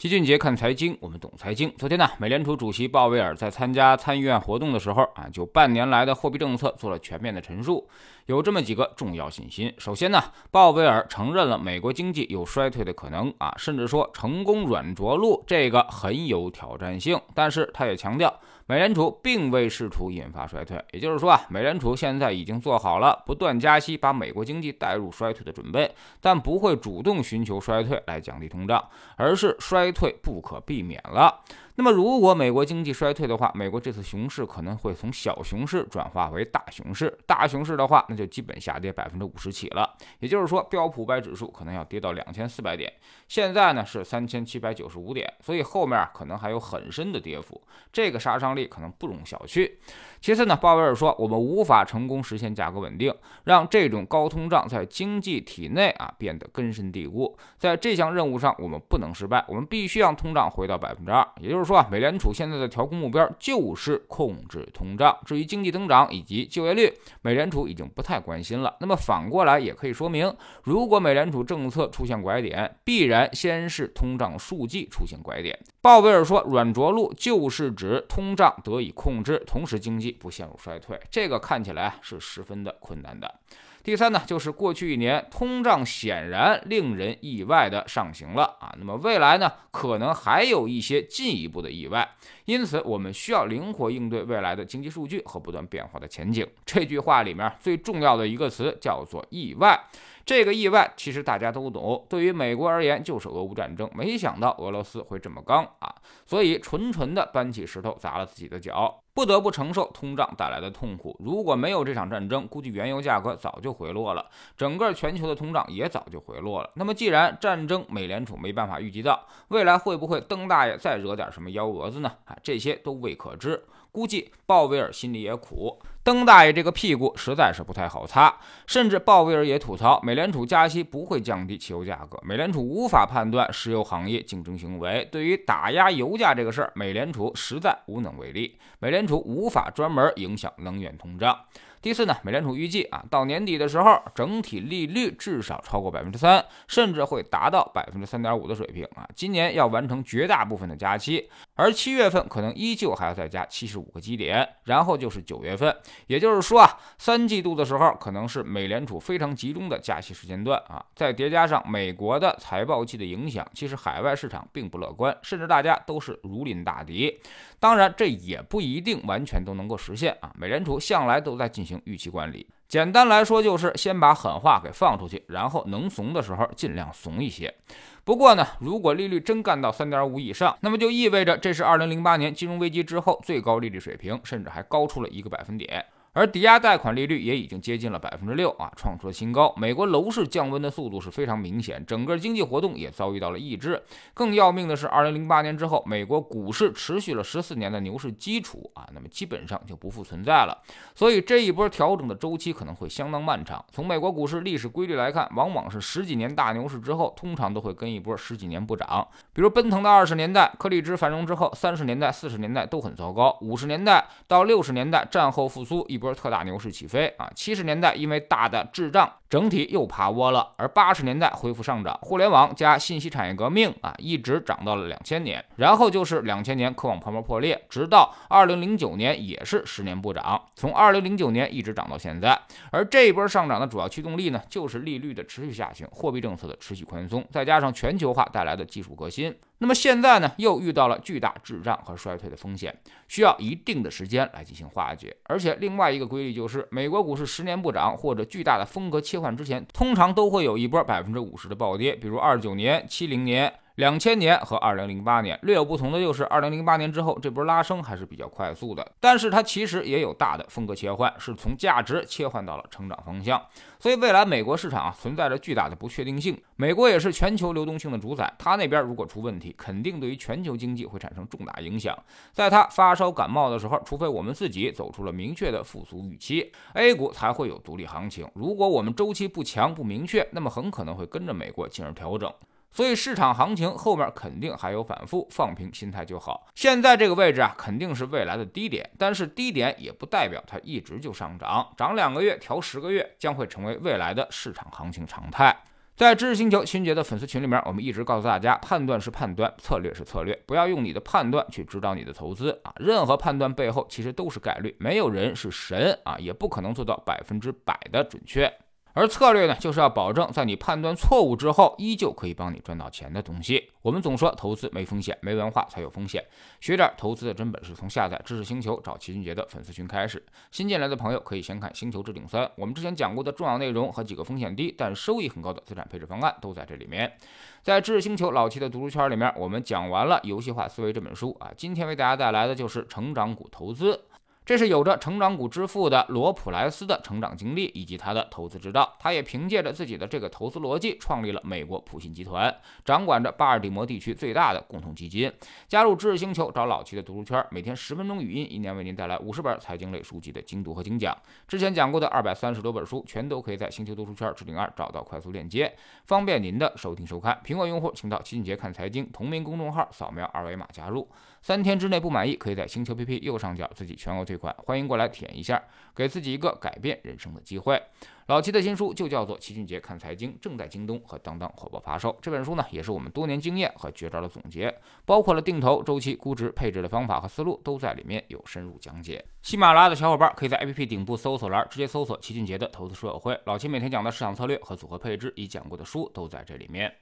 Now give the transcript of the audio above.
齐俊杰看财经，我们懂财经。昨天呢，美联储主席鲍威尔在参加参议院活动的时候啊，就半年来的货币政策做了全面的陈述，有这么几个重要信息。首先呢，鲍威尔承认了美国经济有衰退的可能啊，甚至说成功软着陆这个很有挑战性。但是他也强调，美联储并未试图引发衰退，也就是说啊，美联储现在已经做好了不断加息把美国经济带入衰退的准备，但不会主动寻求衰退来降低通胀，而是衰。退不可避免了。那么，如果美国经济衰退的话，美国这次熊市可能会从小熊市转化为大熊市。大熊市的话，那就基本下跌百分之五十起了。也就是说，标普五百指数可能要跌到两千四百点，现在呢是三千七百九十五点，所以后面可能还有很深的跌幅。这个杀伤力可能不容小觑。其次呢，鲍威尔说，我们无法成功实现价格稳定，让这种高通胀在经济体内啊变得根深蒂固。在这项任务上，我们不能失败，我们必须让通胀回到百分之二。也就是说啊，美联储现在的调控目标就是控制通胀。至于经济增长以及就业率，美联储已经不太关心了。那么反过来也可以说明，如果美联储政策出现拐点，必然先是通胀数据出现拐点。鲍威尔说，软着陆就是指通胀得以控制，同时经济。不陷入衰退，这个看起来是十分的困难的。第三呢，就是过去一年通胀显然令人意外的上行了啊，那么未来呢，可能还有一些进一步的意外，因此我们需要灵活应对未来的经济数据和不断变化的前景。这句话里面最重要的一个词叫做意外。这个意外其实大家都懂，对于美国而言就是俄乌战争。没想到俄罗斯会这么刚啊，所以纯纯的搬起石头砸了自己的脚，不得不承受通胀带来的痛苦。如果没有这场战争，估计原油价格早就回落了，整个全球的通胀也早就回落了。那么既然战争美联储没办法预计到未来会不会登大爷再惹点什么幺蛾子呢？啊，这些都未可知。估计鲍威尔心里也苦。登大爷这个屁股实在是不太好擦，甚至鲍威尔也吐槽，美联储加息不会降低汽油价格，美联储无法判断石油行业竞争行为，对于打压油价这个事儿，美联储实在无能为力，美联储无法专门影响能源通胀。第四呢，美联储预计啊，到年底的时候，整体利率至少超过百分之三，甚至会达到百分之三点五的水平啊。今年要完成绝大部分的加息，而七月份可能依旧还要再加七十五个基点，然后就是九月份。也就是说啊，三季度的时候可能是美联储非常集中的加息时间段啊。再叠加上美国的财报季的影响，其实海外市场并不乐观，甚至大家都是如临大敌。当然，这也不一定完全都能够实现啊。美联储向来都在进行。预期管理，简单来说就是先把狠话给放出去，然后能怂的时候尽量怂一些。不过呢，如果利率真干到三点五以上，那么就意味着这是二零零八年金融危机之后最高利率水平，甚至还高出了一个百分点。而抵押贷款利率也已经接近了百分之六啊，创出了新高。美国楼市降温的速度是非常明显，整个经济活动也遭遇到了抑制。更要命的是，二零零八年之后，美国股市持续了十四年的牛市基础啊，那么基本上就不复存在了。所以这一波调整的周期可能会相当漫长。从美国股市历史规律来看，往往是十几年大牛市之后，通常都会跟一波十几年不涨。比如奔腾的二十年代，颗粒值繁荣之后，三十年代、四十年代都很糟糕。五十年代到六十年代，战后复苏一。一波特大牛市起飞啊！七十年代因为大的滞胀，整体又趴窝了。而八十年代恢复上涨，互联网加信息产业革命啊，一直涨到了两千年。然后就是两千年科网泡沫破裂，直到二零零九年也是十年不涨，从二零零九年一直涨到现在。而这一波上涨的主要驱动力呢，就是利率的持续下行，货币政策的持续宽松，再加上全球化带来的技术革新。那么现在呢，又遇到了巨大滞胀和衰退的风险，需要一定的时间来进行化解。而且另外一个规律就是，美国股市十年不涨或者巨大的风格切换之前，通常都会有一波百分之五十的暴跌，比如二九年、七零年。两千年和二零零八年略有不同的就是，二零零八年之后这波拉升还是比较快速的，但是它其实也有大的风格切换，是从价值切换到了成长方向。所以未来美国市场啊存在着巨大的不确定性。美国也是全球流动性的主宰，它那边如果出问题，肯定对于全球经济会产生重大影响。在它发烧感冒的时候，除非我们自己走出了明确的复苏预期，A 股才会有独立行情。如果我们周期不强不明确，那么很可能会跟着美国进而调整。所以市场行情后面肯定还有反复，放平心态就好。现在这个位置啊，肯定是未来的低点，但是低点也不代表它一直就上涨，涨两个月调十个月将会成为未来的市场行情常态。在知识星球新杰的粉丝群里面，我们一直告诉大家，判断是判断，策略是策略，不要用你的判断去指导你的投资啊！任何判断背后其实都是概率，没有人是神啊，也不可能做到百分之百的准确。而策略呢，就是要保证在你判断错误之后，依旧可以帮你赚到钱的东西。我们总说投资没风险，没文化才有风险。学点投资的真本事，从下载知识星球找齐俊杰的粉丝群开始。新进来的朋友可以先看《星球置顶三》，我们之前讲过的重要内容和几个风险低但收益很高的资产配置方案都在这里面。在知识星球老七的读书圈里面，我们讲完了《游戏化思维》这本书啊，今天为大家带来的就是成长股投资。这是有着成长股之父的罗普莱斯的成长经历以及他的投资之道。他也凭借着自己的这个投资逻辑，创立了美国普信集团，掌管着巴尔的摩地区最大的共同基金。加入知识星球，找老七的读书圈，每天十分钟语音，一年为您带来五十本财经类书籍的精读和精讲。之前讲过的二百三十多本书，全都可以在星球读书圈置顶二找到快速链接，方便您的收听收看。苹果用户请到齐俊杰看财经同名公众号，扫描二维码加入。三天之内不满意，可以在星球 PP 右上角自己全额退款，欢迎过来体验一下，给自己一个改变人生的机会。老齐的新书就叫做《齐俊杰看财经》，正在京东和当当火爆发售。这本书呢，也是我们多年经验和绝招的总结，包括了定投、周期、估值、配置的方法和思路，都在里面有深入讲解。喜马拉雅的小伙伴可以在 APP 顶部搜索栏直接搜索“齐俊杰的投资书友会”，老齐每天讲的市场策略和组合配置，已讲过的书都在这里面。